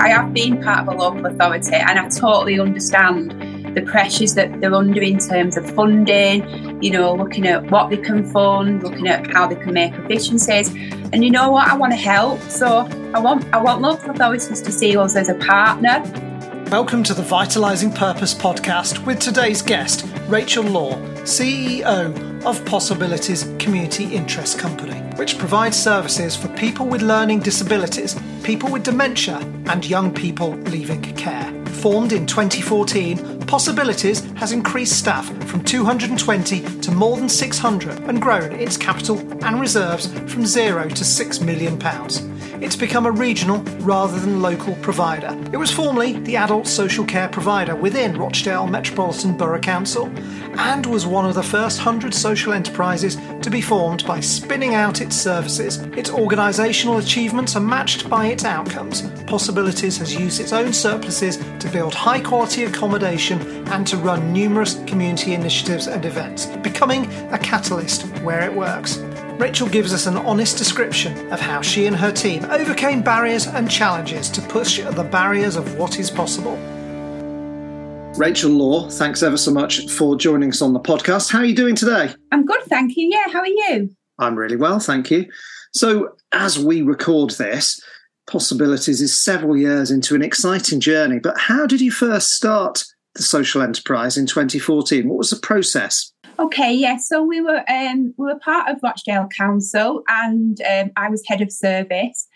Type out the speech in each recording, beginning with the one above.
I have been part of a local authority and I totally understand the pressures that they're under in terms of funding, you know, looking at what they can fund, looking at how they can make efficiencies. And you know what? I want to help. So I want I want local authorities to see us as a partner. Welcome to the Vitalising Purpose podcast with today's guest, Rachel Law, CEO of PossAbilities Community Interest Company, which provides services for people with learning disabilities, people with dementia, and young people leaving care. Formed in 2014, PossAbilities has increased staff from 220 to more than 600 and grown its capital and reserves from zero to £6 million. It's become a regional rather than local provider. It was formerly the adult social care provider within Rochdale Metropolitan Borough Council and was one of the first 100 social enterprises to be formed by spinning out its services. Its organisational achievements are matched by its outcomes. PossAbilities has used its own surpluses to build high quality accommodation and to run numerous community initiatives and events, becoming a catalyst where it works. Rachel gives us an honest description of how she and her team overcame barriers and challenges to push the barriers of what is possible. Rachel Law, thanks ever so much for joining us on the podcast. How are you doing today? I'm good, thank you. Yeah, how are you? I'm really well, thank you. So, as we record this, PossAbilities is several years into an exciting journey. But how did you first start the social enterprise in 2014? What was the process? Okay, yeah. So we were um, we were part of Rochdale Council, and um, I was head of service.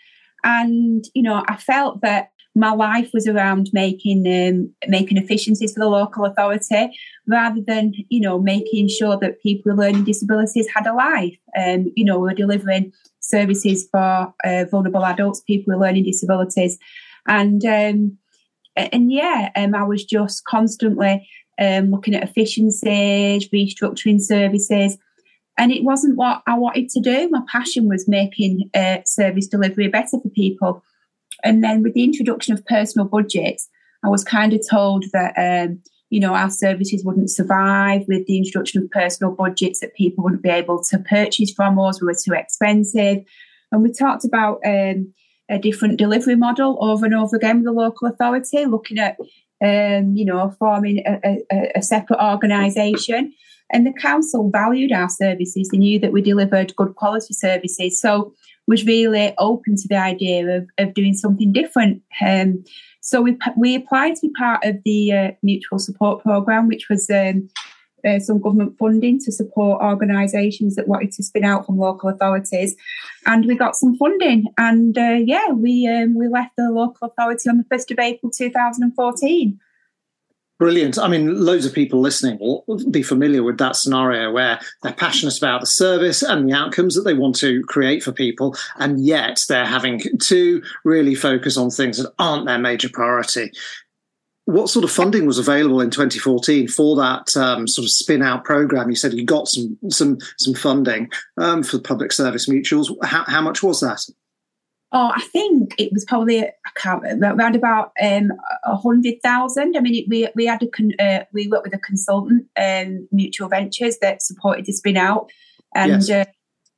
And you know, I felt that my life was around making um, making efficiencies for the local authority, rather than you know making sure that people with learning disabilities had a life. Um, you know, we're delivering services for uh, vulnerable adults, people with learning disabilities, and um, and yeah, um, I was just constantly um, looking at efficiencies, restructuring services. And it wasn't what I wanted to do. My passion was making uh, service delivery better for people. And then with the introduction of personal budgets, I was kind of told that, um, you know, our services wouldn't survive with the introduction of personal budgets, that people wouldn't be able to purchase from us, we were too expensive. And we talked about um, a different delivery model over and over again with the local authority, looking at um, you know, forming a, a, a separate organisation. And the council valued our services. They knew that we delivered good quality services. So was really open to the idea of, of doing something different. Um, so we, we applied to be part of the uh, mutual support program, which was um, uh, some government funding to support organisations that wanted to spin out from local authorities, and we got some funding. And uh, yeah, we um, we left the local authority on the first of April two thousand and fourteen. Brilliant. I mean, loads of people listening will be familiar with that scenario where they're passionate about the service and the outcomes that they want to create for people, and yet they're having to really focus on things that aren't their major priority what sort of funding was available in 2014 for that um, sort of spin out program? You said you got some some some funding um, for public service mutuals. How, how, much was that? Oh, I think it was probably I can't around about um, a hundred thousand. I mean, it, we we had a con, uh, we worked with a consultant, um, Mutual Ventures, that supported the spin out, and yes. uh,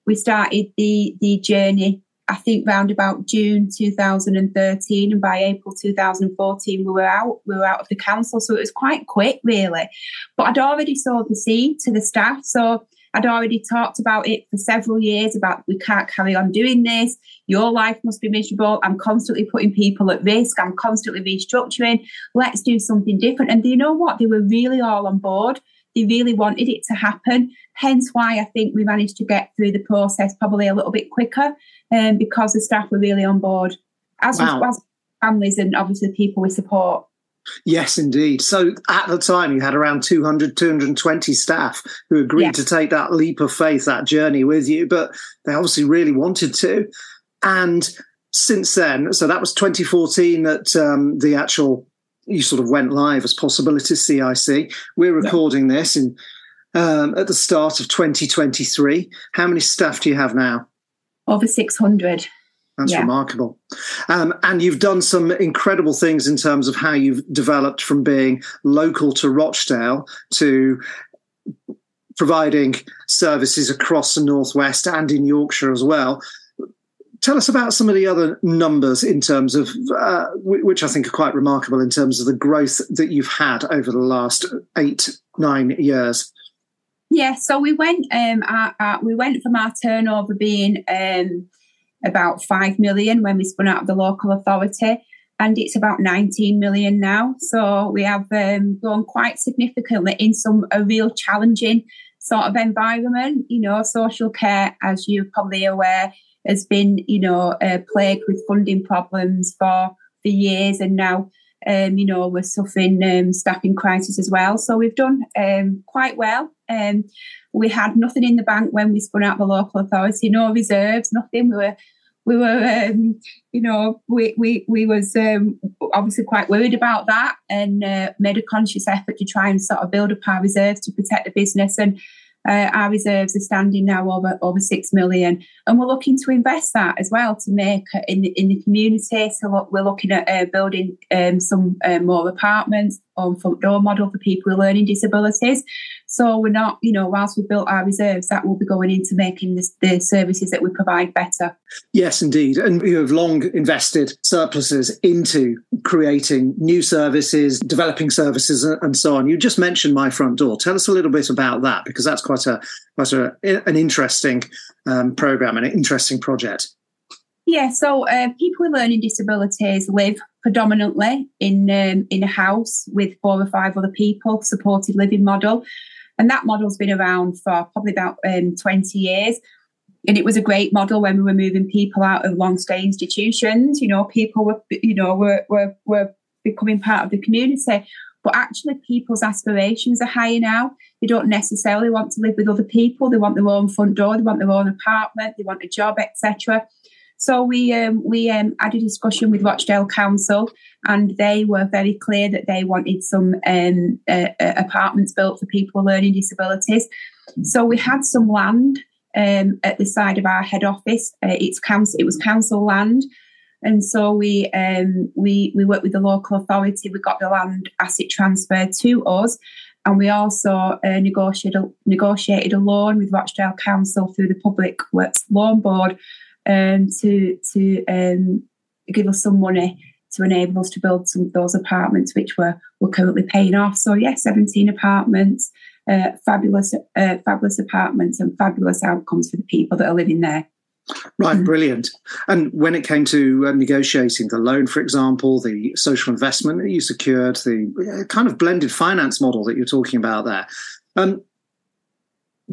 we started the the journey I think round about June 2013, and by April 2014, we were out. We were out of the council, so it was quite quick, really. But I'd already sold the seed to the staff, so I'd already talked about it for several years. About we can't carry on doing this. Your life must be miserable. I'm constantly putting people at risk. I'm constantly restructuring. Let's do something different. And you know what? They were really all on board. They really wanted it to happen. Hence why I think we managed to get through the process probably a little bit quicker um, because the staff were really on board, as, wow. as families and obviously the people we support. Yes, indeed. So at the time, you had around 200, 220 staff who agreed yes. to take that leap of faith, that journey with you, but they obviously really wanted to. And since then, so that was 2014 that um, the actual, you sort of went live as PossAbilities CIC. We're recording yeah. this in um, at the start of 2023. How many staff do you have now? Over 600. That's yeah. remarkable. Um, and you've done some incredible things in terms of how you've developed from being local to Rochdale to providing services across the Northwest and in Yorkshire as well. tell us about some of the other numbers in terms of, uh, which I think are quite remarkable in terms of the growth that you've had over the last eight, nine years. Yeah, so we went, um, our, our, we went from our turnover being um, about five million when we spun out of the local authority, and it's about 19 million now. So we have um, grown quite significantly in some a real challenging sort of environment. You know, social care, as you're probably aware, has been, you know, uh, plagued with funding problems for for years, and now, um, you know, we're suffering um, staffing crisis as well. So we've done um, quite well. Um, we had nothing in the bank when we spun out the local authority, no reserves, nothing. We were we were, um, you know, we we we was um, obviously quite worried about that, and uh, made a conscious effort to try and sort of build up our reserves to protect the business. And uh, our reserves are standing now over over six million, and we're looking to invest that as well to make in the, in the community. So look, we're looking at uh, building um, some uh, more apartments on front door model for people with learning disabilities. So we're not, you know, whilst we've built our reserves, that will be going into making this, the services that we provide better. Yes, indeed. And you have long invested surpluses into creating new services, developing services, and so on. You just mentioned My Front Door. Tell us a little bit about that because that's quite a quite a, an interesting um, program and an interesting project. Yeah, so uh, people with learning disabilities live predominantly in um, in a house with four or five other people, supported living model. And that model's been around for probably about um, 20 years. And it was a great model when we were moving people out of long stay institutions. You know, people were, you know, were, were, were becoming part of the community. But actually, people's aspirations are higher now. They don't necessarily want to live with other people. They want their own front door. They want their own apartment. They want a job, etc. So we um, we um, had a discussion with Rochdale Council, and they were very clear that they wanted some um, uh, apartments built for people with learning disabilities. So we had some land um, at the side of our head office. Uh, it's council. It was council land. And so we um, we we worked with the local authority. We got the land asset transferred to us, and we also uh, negotiated a, negotiated a loan with Rochdale Council through the Public Works Loan Board um, to to um, give us some money to enable us to build some of those apartments, which we're, we're currently paying off. So, yes, 17 apartments, uh, fabulous, uh, fabulous apartments, and fabulous outcomes for the people that are living there. Right, mm. brilliant. And when it came to uh, negotiating the loan, for example, the social investment that you secured, the uh, kind of blended finance model that you're talking about there, um,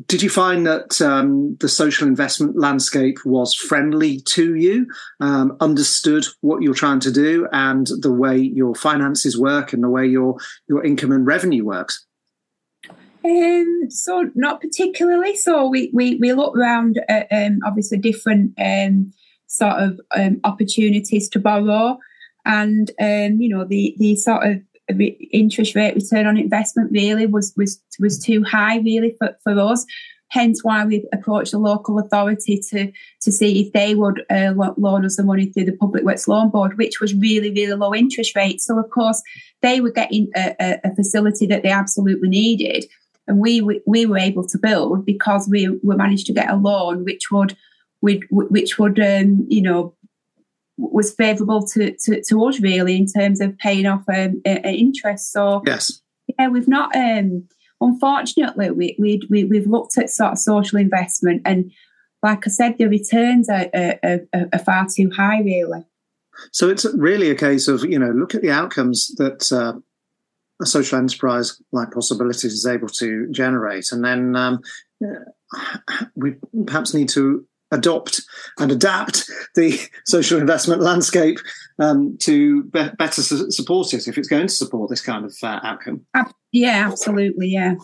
did you find that um, the social investment landscape was friendly to you, um, understood what you're trying to do, and the way your finances work and the way your your income and revenue works? Um, so not particularly. So we we, we look around at um, obviously different um, sort of um, opportunities to borrow, and you know the the sort of interest rate return on investment really was was was too high really for, for us hence why we approached the local authority to to see if they would uh, loan us the money through the Public Works Loan Board, which was really really low interest rates. So of course they were getting a, a, a facility that they absolutely needed, and we we were able to build because we we managed to get a loan which would which would um, you know was favourable to, to, to us really in terms of paying off um, uh, interest. So yes, yeah, we've not. Um, unfortunately, we, we, we we've looked at sort of social investment, and like I said, the returns are, are, are, are far too high, really. So it's really a case of you know look at the outcomes that uh, a social enterprise like PossAbilities is able to generate, and then um, we perhaps need to adopt and adapt the social investment landscape um, to be- better su- support it if it's going to support this kind of uh, outcome. Yeah, absolutely. Yeah.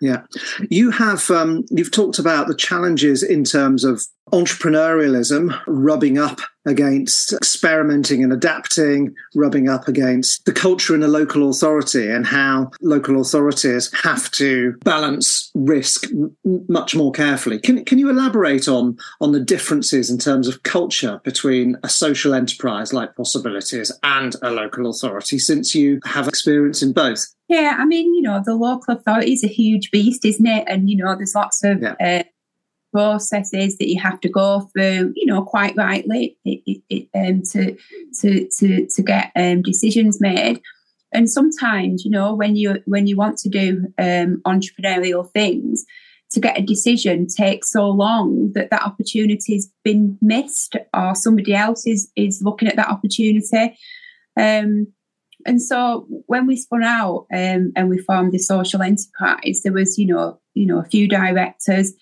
Yeah, you have um, you've talked about the challenges in terms of entrepreneurialism rubbing up against experimenting and adapting, rubbing up against the culture in a local authority and how local authorities have to balance risk m- much more carefully. Can, can you elaborate on, on the differences in terms of culture between a social enterprise like PossAbilities and a local authority since you have experience in both? Yeah, I mean, you know, the local authority is a huge beast, isn't it? And, you know, there's lots of yeah. uh, processes that you have to go through, you know, quite rightly, it, it, um, to, to, to, to get um, decisions made. And sometimes, you know, when you when you want to do um, entrepreneurial things, to get a decision takes so long that that opportunity's been missed, or somebody else is is looking at that opportunity. Um, and so when we spun out um, and we formed the social enterprise, there was, you know, you know, a few directors.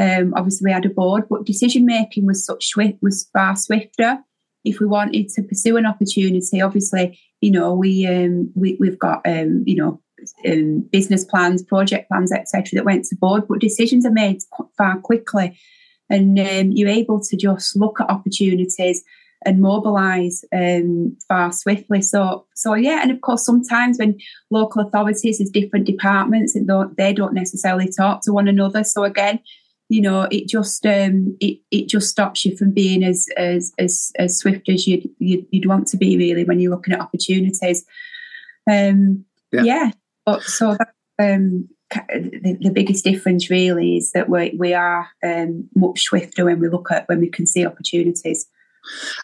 Um, obviously, we had a board, but decision making was such swift, was far swifter. If we wanted to pursue an opportunity, obviously, you know, we um, we we've got um, you know um, business plans, project plans, etc. that went to board, but decisions are made far quickly, and um, you're able to just look at opportunities and mobilise um, far swiftly. So, so yeah, and of course, sometimes when local authorities has different departments and don't, they don't necessarily talk to one another. So again, you know, it just um, it it just stops you from being as as as, as swift as you'd, you'd, you'd want to be really when you're looking at opportunities. Um, yeah. yeah. but so that, um, the, the, biggest difference really is that we we are um, much swifter when we look at when we can see opportunities.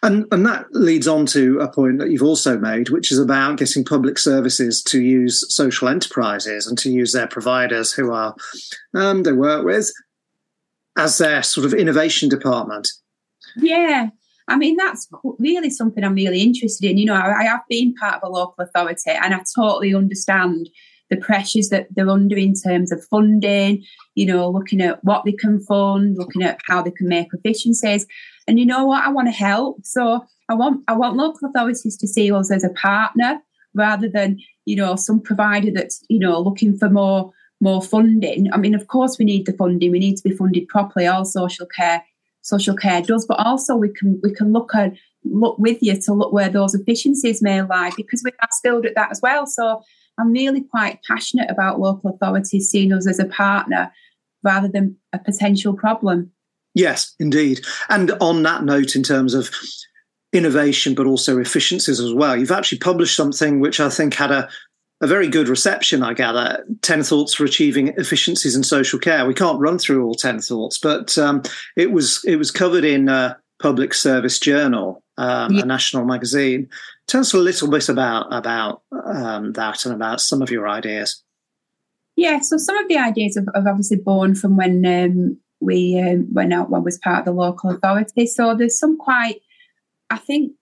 And, and that leads on to a point that you've also made, which is about getting public services to use social enterprises and to use their providers who are um, they work with as their sort of innovation department. Yeah, I mean, that's really something I'm really interested in. You know, I, I, have been part of a local authority and I totally understand the pressures that they're under in terms of funding, you know, looking at what they can fund, looking at how they can make efficiencies. And you know what? I want to help. So I want I want local authorities to see us as a partner rather than, you know, some provider that's, you know, looking for more more funding. I mean, of course we need the funding. We need to be funded properly, all social care social care does, but also we can we can look at look with you to look where those efficiencies may lie because we are skilled at that as well. So I'm really quite passionate about local authorities seeing us as a partner rather than a potential problem. Yes, indeed. And on that note, in terms of innovation, but also efficiencies as well, you've actually published something which I think had a, a very good reception, I gather 10 thoughts for achieving efficiencies in social care. We can't run through all 10 thoughts, but um, it was it was covered in a Public Service Journal, um, yeah. a national magazine. Tell us a little bit about, about um, that and about some of your ideas. Yeah, so some of the ideas have, have obviously born from when um, we um, went out when was part of the local authority. So there's some quite, I think,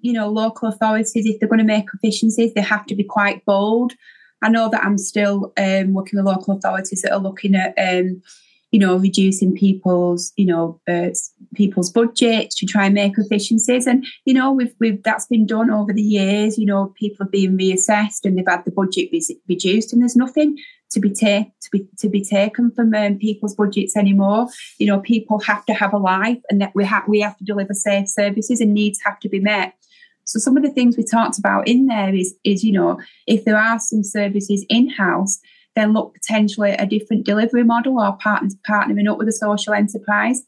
you know, local authorities, if they're going to make efficiencies, they have to be quite bold. I know that I'm still um, working with local authorities that are looking at, um, you know, reducing people's, you know, uh, people's budgets to try and make efficiencies. And you know, we've we've that's been done over the years. You know, people have been reassessed and they've had the budget reduced, and there's nothing to be ta- to be to be taken from um, people's budgets anymore. You know, people have to have a life, and that we have we have to deliver safe services, and needs have to be met. So some of the things we talked about in there is is you know if there are some services in house, then look potentially at a different delivery model or partners partnering up with a social enterprise.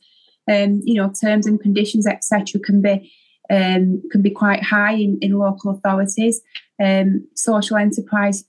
Um, you know, terms and conditions etc. can be um, can be quite high in, in local authorities. Um, social enterprise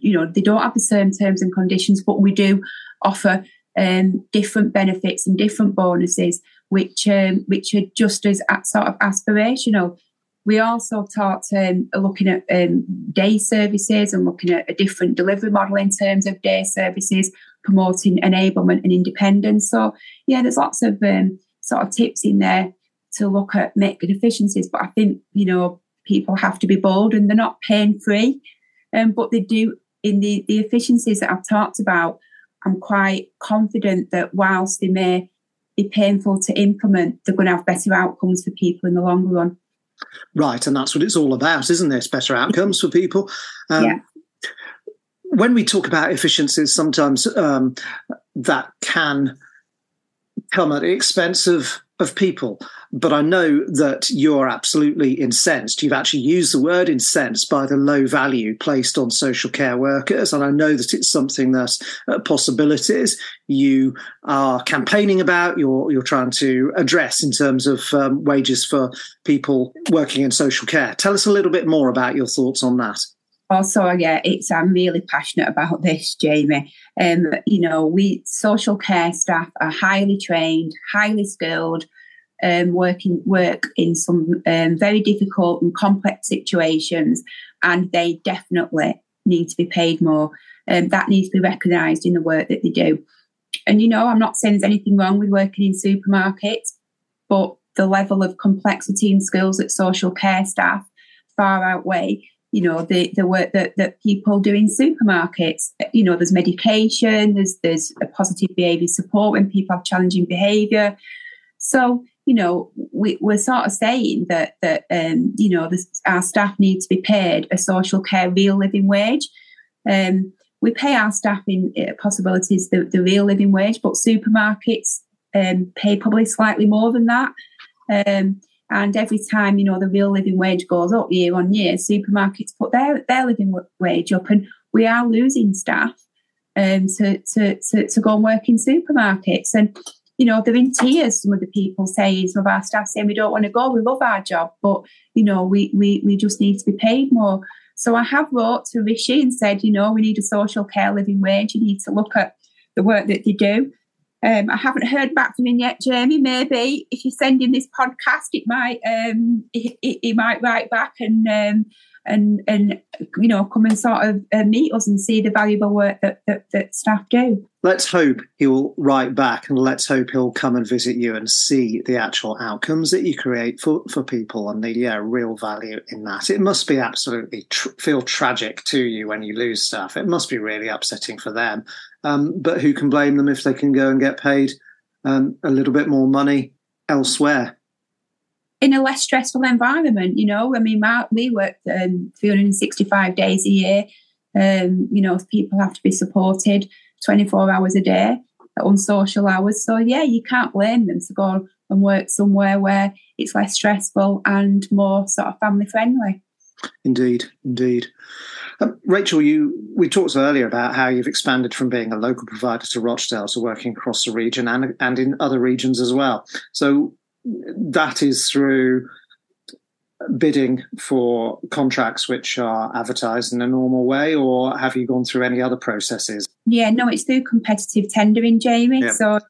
you know, they don't have the same terms and conditions, but we do offer um, different benefits and different bonuses, which um, which are just as sort of aspirational. We also talked um, looking at um, day services and looking at a different delivery model in terms of day services, promoting enablement and independence. So yeah, there's lots of um, sort of tips in there to look at making efficiencies. But I think you know people have to be bold and they're not pain free. Um, but they do in the, the efficiencies that I've talked about, I'm quite confident that whilst they may be painful to implement, they're going to have better outcomes for people in the long run. Right, and that's what it's all about, isn't this? Better outcomes for people. Um, yeah. When we talk about efficiencies, sometimes um, that can come at the expense of of people. But I know that you're absolutely incensed. You've actually used the word incensed by the low value placed on social care workers. And I know that it's something that uh, PossAbilities you are campaigning about, you're, you're trying to address in terms of um, wages for people working in social care. Tell us a little bit more about your thoughts on that. Also, yeah, it's I'm really passionate about this, Jamie. Um, you know, we social care staff are highly trained, highly skilled, um, working work in some um, very difficult and complex situations, and they definitely need to be paid more. Um, that needs to be recognised in the work that they do. And you know, I'm not saying there's anything wrong with working in supermarkets, but the level of complexity and skills that social care staff far outweigh you know the the work that, that people do in supermarkets you know there's medication there's there's a positive behavior support when people have challenging behavior so you know we, we're sort of saying that that um, you know the, our staff need to be paid a social care real living wage um, we pay our staff in uh, PossAbilities the, the real living wage but supermarkets um, pay probably slightly more than that um, and every time, you know, the real living wage goes up year on year, supermarkets put their, their living wage up, and we are losing staff um, to, to, to, to go and work in supermarkets. And, you know, they're in tears, some of the people say, some of our staff saying, we don't want to go, we love our job, but, you know, we, we, we just need to be paid more. So I have wrote to Rishi and said, you know, we need a social care living wage. You need to look at the work that they do. Um, I haven't heard back from him yet, Jamie. Maybe if you send him this podcast, it might um, he, he, might write back and um, and and you know come and sort of uh, meet us and see the valuable work that, that, that staff do. Let's hope he'll write back, and let's hope he'll come and visit you and see the actual outcomes that you create for for people and the yeah real value in that. It must be absolutely tr- feel tragic to you when you lose staff. It must be really upsetting for them. Um, but who can blame them if they can go and get paid um, a little bit more money elsewhere? In a less stressful environment, you know. I mean, my, we work um, 365 days a year. Um, you know, people have to be supported 24 hours a day on social hours. So, yeah, you can't blame them to go and work somewhere where it's less stressful and more sort of family friendly. Indeed, indeed. Um, Rachel, you we talked earlier about how you've expanded from being a local provider to Rochdale to working across the region and and in other regions as well. So that is through bidding for contracts which are advertised in a normal way, or have you gone through any other processes? Yeah, no, it's through competitive tendering, Jamie. Yeah. So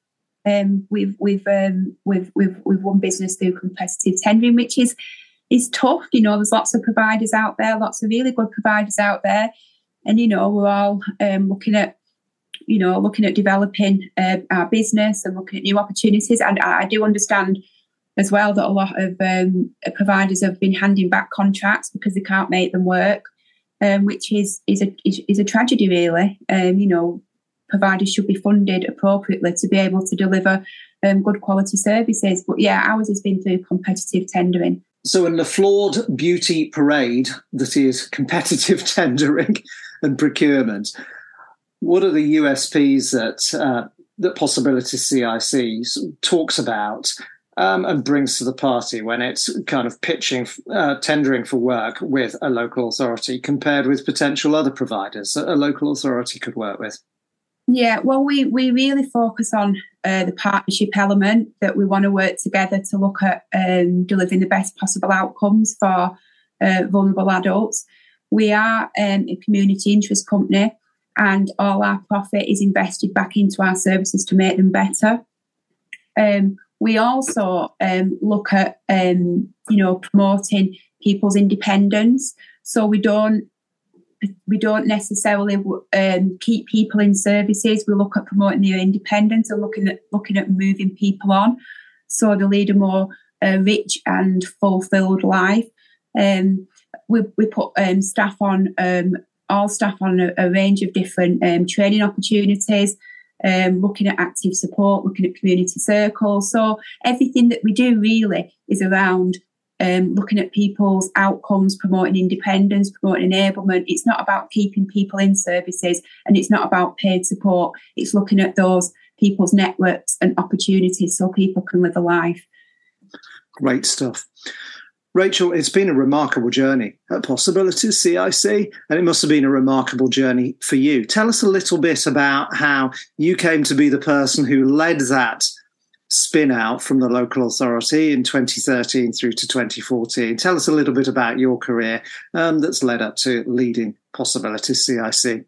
um, we've we've um, we've we've we've won business through competitive tendering, which is is tough. You know, there's lots of providers out there, lots of really good providers out there, and you know, we're all um, looking at you know looking at developing uh, our business and looking at new opportunities. And I, I do understand as well that a lot of um, providers have been handing back contracts because they can't make them work, um, which is is a is, is a tragedy really. Um, you know, providers should be funded appropriately to be able to deliver um, good quality services. But yeah, ours has been through competitive tendering. So, in the flawed beauty parade that is competitive tendering and procurement, what are the USPs that uh, that PossAbility CIC talks about um, and brings to the party when it's kind of pitching, uh, tendering for work with a local authority compared with potential other providers that a local authority could work with? Yeah, well, we we really focus on uh, the partnership element that we want to work together to look at um, delivering the best possible outcomes for uh, vulnerable adults. We are um, a community interest company, and all our profit is invested back into our services to make them better. Um, we also um, look at um, you know promoting people's independence, so we don't we don't necessarily um, keep people in services. We look at promoting their independence and looking at looking at moving people on, so they lead a more uh, rich and fulfilled life. Um, we we put um, staff on um, all staff on a, a range of different um, training opportunities. Um, looking at active support, looking at community circles. So everything that we do really is around um, looking at people's outcomes, promoting independence, promoting enablement. It's not about keeping people in services and it's not about paid support. It's looking at those people's networks and opportunities so people can live a life. Great stuff. Rachel, it's been a remarkable journey at PossAbilities CIC, and it must have been a remarkable journey for you. Tell us a little bit about how you came to be the person who led that spin out from the local authority in 2013 through to 2014. Tell us a little bit about your career um, that's led up to leading PossAbilities CIC.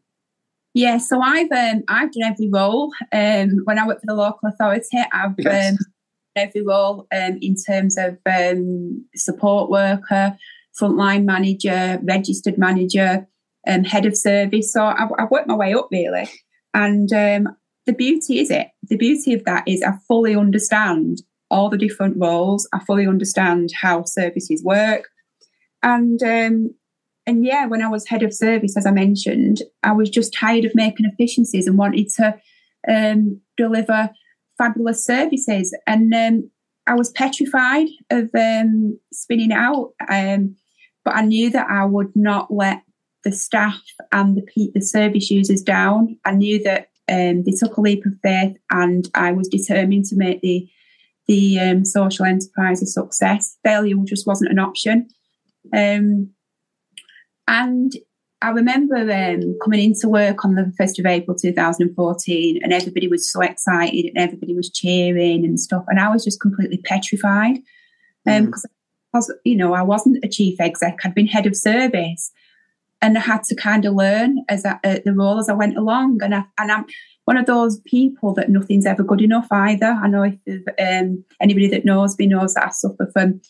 Yeah, so I've um, I've done every role. Um, when I work for the local authority, I've yes. um, every role um, in terms of um, support worker, frontline manager, registered manager, um, head of service. So I've, I've, worked my way up really, and the beauty is it. The beauty of that is I fully understand all the different roles. I fully understand how services work, and um, and yeah, when I was head of service, as I mentioned, I was just tired of making efficiencies and wanted to um, deliver fabulous services. And um, I was petrified of um, spinning out, um, but I knew that I would not let the staff and the, the service users down. I knew that um, they took a leap of faith, and I was determined to make the the um, social enterprise a success. Failure just wasn't an option. Um, and I remember um, coming into work on the 1st of April 2014, and everybody was so excited and everybody was cheering and stuff. And I was just completely petrified because, um, mm. you know, I wasn't a chief exec, I'd been head of service and I had to kind of learn as I, uh, the role as I went along. And I, and I'm one of those people that nothing's ever good enough either. I know if um, anybody that knows me knows that I suffer from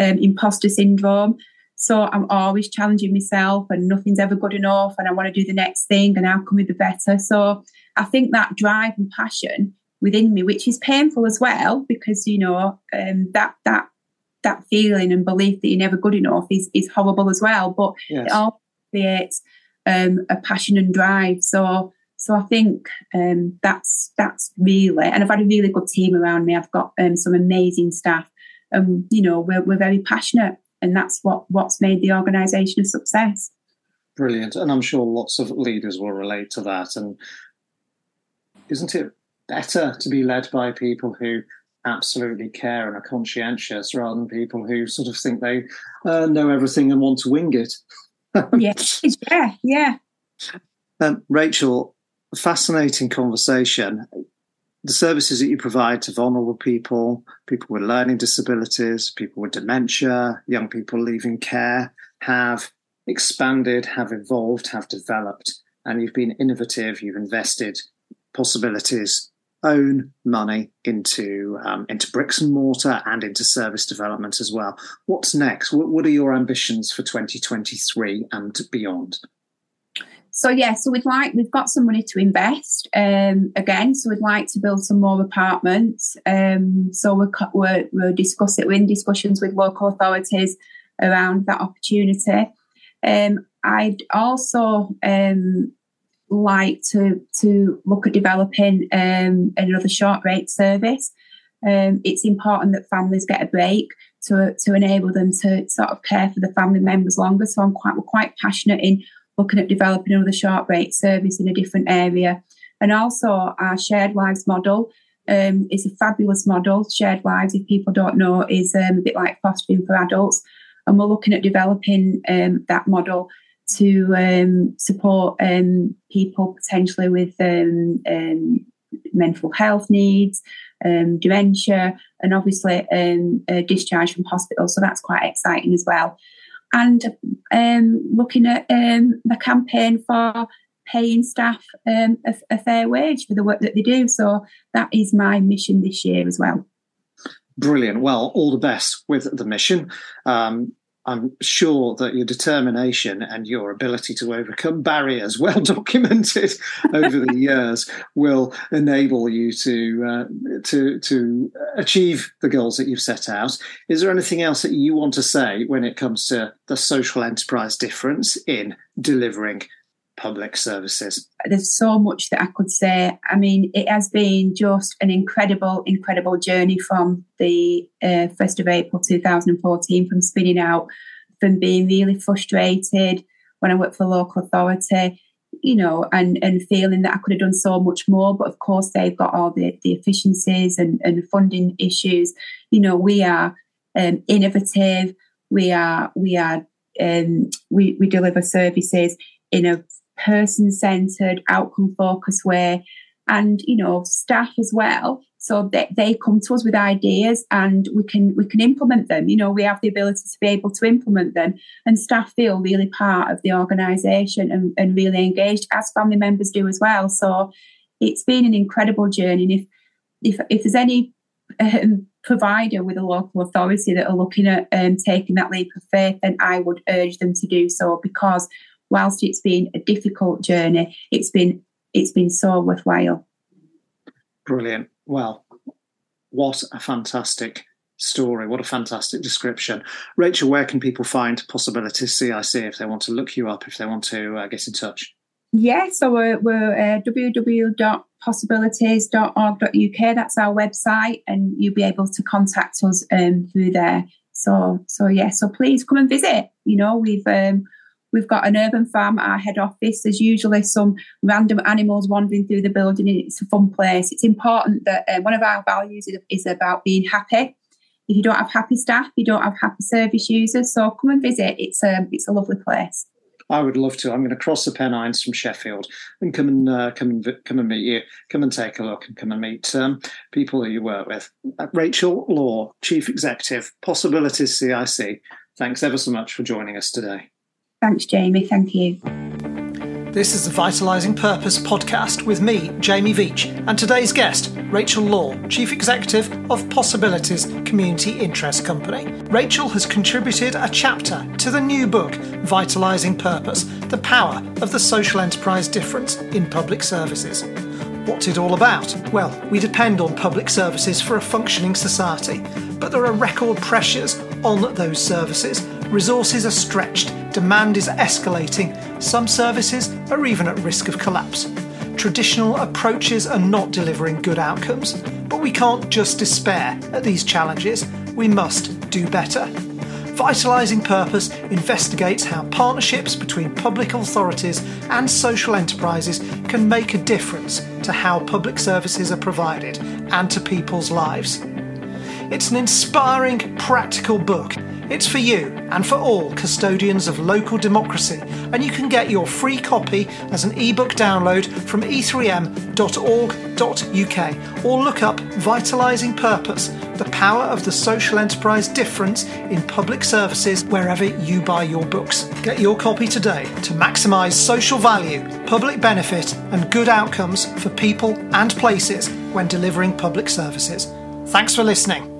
um, imposter syndrome. So I'm always challenging myself, and nothing's ever good enough. And I want to do the next thing, and how can we be better? So I think that drive and passion within me, which is painful as well, because you know um, that that that feeling and belief that you're never good enough is is horrible as well. But yes. it all creates um, a passion and drive. So so I think um, that's that's really, and I've had a really good team around me. I've got um, some amazing staff, and you know we're we're very passionate, and that's what what's made the organisation a success. Brilliant, and I'm sure lots of leaders will relate to that. And isn't it better to be led by people who absolutely care and are conscientious rather than people who sort of think they uh, know everything and want to wing it? yeah, yeah, yeah. Um, Rachel, fascinating conversation. The services that you provide to vulnerable people, people with learning disabilities, people with dementia, young people leaving care, have expanded, have evolved, have developed, and you've been innovative. You've invested PossAbilities, own money into um, into bricks and mortar and into service development as well. What's next? What, what are your ambitions for 2023 and beyond? So yeah, so we'd like we've got some money to invest um, again. So we'd like to build some more apartments. Um, so we're, we're we're discussing we're in discussions with local authorities around that opportunity. Um, I'd also um, like to to look at developing um, another short rate service. Um, it's important that families get a break to to enable them to sort of care for the family members longer. So I'm quite we're quite passionate in looking at developing another short rate service in a different area. And also our shared lives model um, is a fabulous model. Shared lives, if people don't know, is um, a bit like fostering for adults. And we're looking at developing um, that model to um, support um, people potentially with um, mental health needs, dementia, and obviously discharge from hospital. So that's quite exciting as well and um, looking at um, the campaign for paying staff um, a, a, fair wage for the work that they do. So that is my mission this year as well. Brilliant. Well, all the best with the mission. Um, I'm sure that your determination and your ability to overcome barriers, well documented over the years, will enable you to uh, to to achieve the goals that you've set out. Is there anything else that you want to say when it comes to the social enterprise difference in delivering public services? There's so much that I could say. I mean, it has been just an incredible, incredible journey from the uh, 1st of April 2014, from spinning out, from being really frustrated when I worked for local authority, you know, and, and feeling that I could have done so much more. But of course, they've got all the, the efficiencies and, and funding issues. You know, we are um, innovative. We are, we are, um, we, we deliver services in a person centered, outcome focused way. And, you know, staff as well. So they, they come to us with ideas and we can we can implement them. You know we have the ability to be able to implement them. And staff feel really part of the organization and, and really engaged as family members do as well. So it's been an incredible journey. And if if, if there's any um, provider with a local authority that are looking at um, taking that leap of faith then i would urge them to do so because whilst it's been a difficult journey it's been it's been so worthwhile Brilliant. Well, what a fantastic story. What a fantastic description. Rachel, where can people find PossAbilities CIC if they want to look you up, if they want to uh, get in touch? Yeah, so we're, we're uh, www.possabilities.org.uk. That's our website, and you'll be able to contact us um, through there. So, so yeah, so please come and visit. You know, we've um, We've got an urban farm at our head office. There's usually some random animals wandering through the building. It's a fun place. It's important that uh, one of our values is, is about being happy. If you don't have happy staff, you don't have happy service users. So come and visit. It's a it's a lovely place. I would love to. I'm going to cross the Pennines from Sheffield and come and uh, come and come and meet you. Come and take a look and come and meet um, people who you work with. Uh, Rachel Law, Chief Executive, PossAbilities CIC. Thanks ever so much for joining us today. Thanks, Jamie. Thank you. This is the Vitalising Purpose podcast with me, Jamie Veitch, and today's guest, Rachel Law, Chief Executive of PossAbilities Community Interest Company. Rachel has contributed a chapter to the new book, Vitalising Purpose The Power of the Social Enterprise Difference in Public Services. What's it all about? Well, we depend on public services for a functioning society, but there are record pressures on those services. Resources are stretched demand is escalating, some services are even at risk of collapse. Traditional approaches are not delivering good outcomes, but we can't just despair at these challenges, we must do better. Vitalising Purpose investigates how partnerships between public authorities and social enterprises can make a difference to how public services are provided and to people's lives. It's an inspiring, practical book it's for you and for all custodians of local democracy, and you can get your free copy as an ebook download from e3m.org.uk or look up Vitalising Purpose The Power of the Social Enterprise Difference in Public Services wherever you buy your books. Get your copy today to maximise social value, public benefit, and good outcomes for people and places when delivering public services. Thanks for listening.